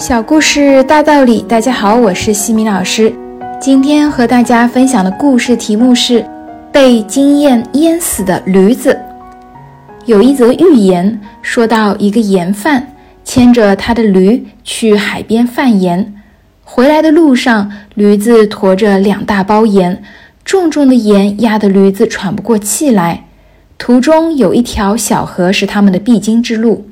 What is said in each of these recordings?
小故事大道理，大家好，我是西米老师。今天和大家分享的故事题目是被经验淹死的驴子。有一则寓言说到，一个盐贩牵着他的驴去海边贩盐，回来的路上，驴子驮着两大包盐，重重的盐压得驴子喘不过气来。途中有一条小河是他们的必经之路，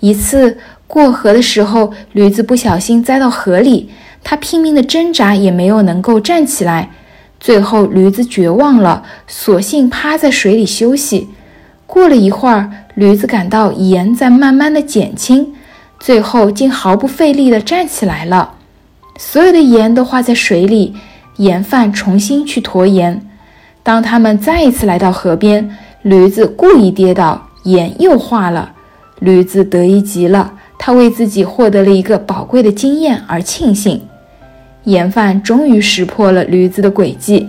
一次。过河的时候，驴子不小心栽到河里，它拼命的挣扎，也没有能够站起来。最后，驴子绝望了，索性趴在水里休息。过了一会儿，驴子感到盐在慢慢的减轻，最后竟毫不费力地站起来了。所有的盐都化在水里，盐贩重新去驮盐。当他们再一次来到河边，驴子故意跌倒，盐又化了。驴子得意极了。他为自己获得了一个宝贵的经验而庆幸。盐贩终于识破了驴子的诡计。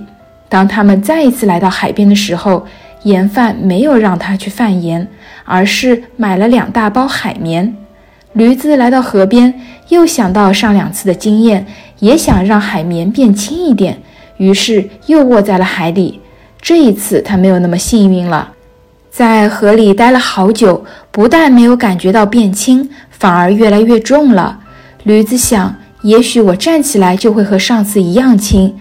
当他们再一次来到海边的时候，盐贩没有让他去贩盐，而是买了两大包海绵。驴子来到河边，又想到上两次的经验，也想让海绵变轻一点，于是又卧在了海里。这一次，他没有那么幸运了。在河里待了好久，不但没有感觉到变轻，反而越来越重了。驴子想，也许我站起来就会和上次一样轻。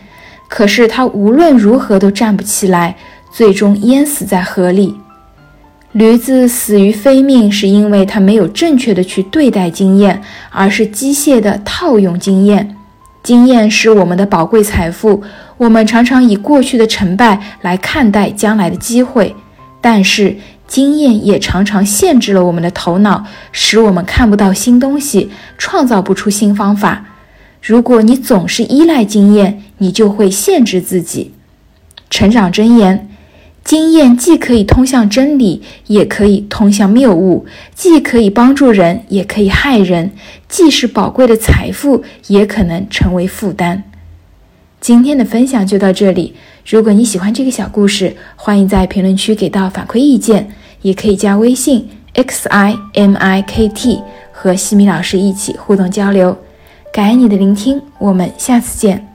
可是它无论如何都站不起来，最终淹死在河里。驴子死于非命，是因为它没有正确的去对待经验，而是机械的套用经验。经验是我们的宝贵财富，我们常常以过去的成败来看待将来的机会。但是经验也常常限制了我们的头脑，使我们看不到新东西，创造不出新方法。如果你总是依赖经验，你就会限制自己。成长箴言：经验既可以通向真理，也可以通向谬误；既可以帮助人，也可以害人；既是宝贵的财富，也可能成为负担。今天的分享就到这里。如果你喜欢这个小故事，欢迎在评论区给到反馈意见，也可以加微信 x i m i k t 和西米老师一起互动交流。感恩你的聆听，我们下次见。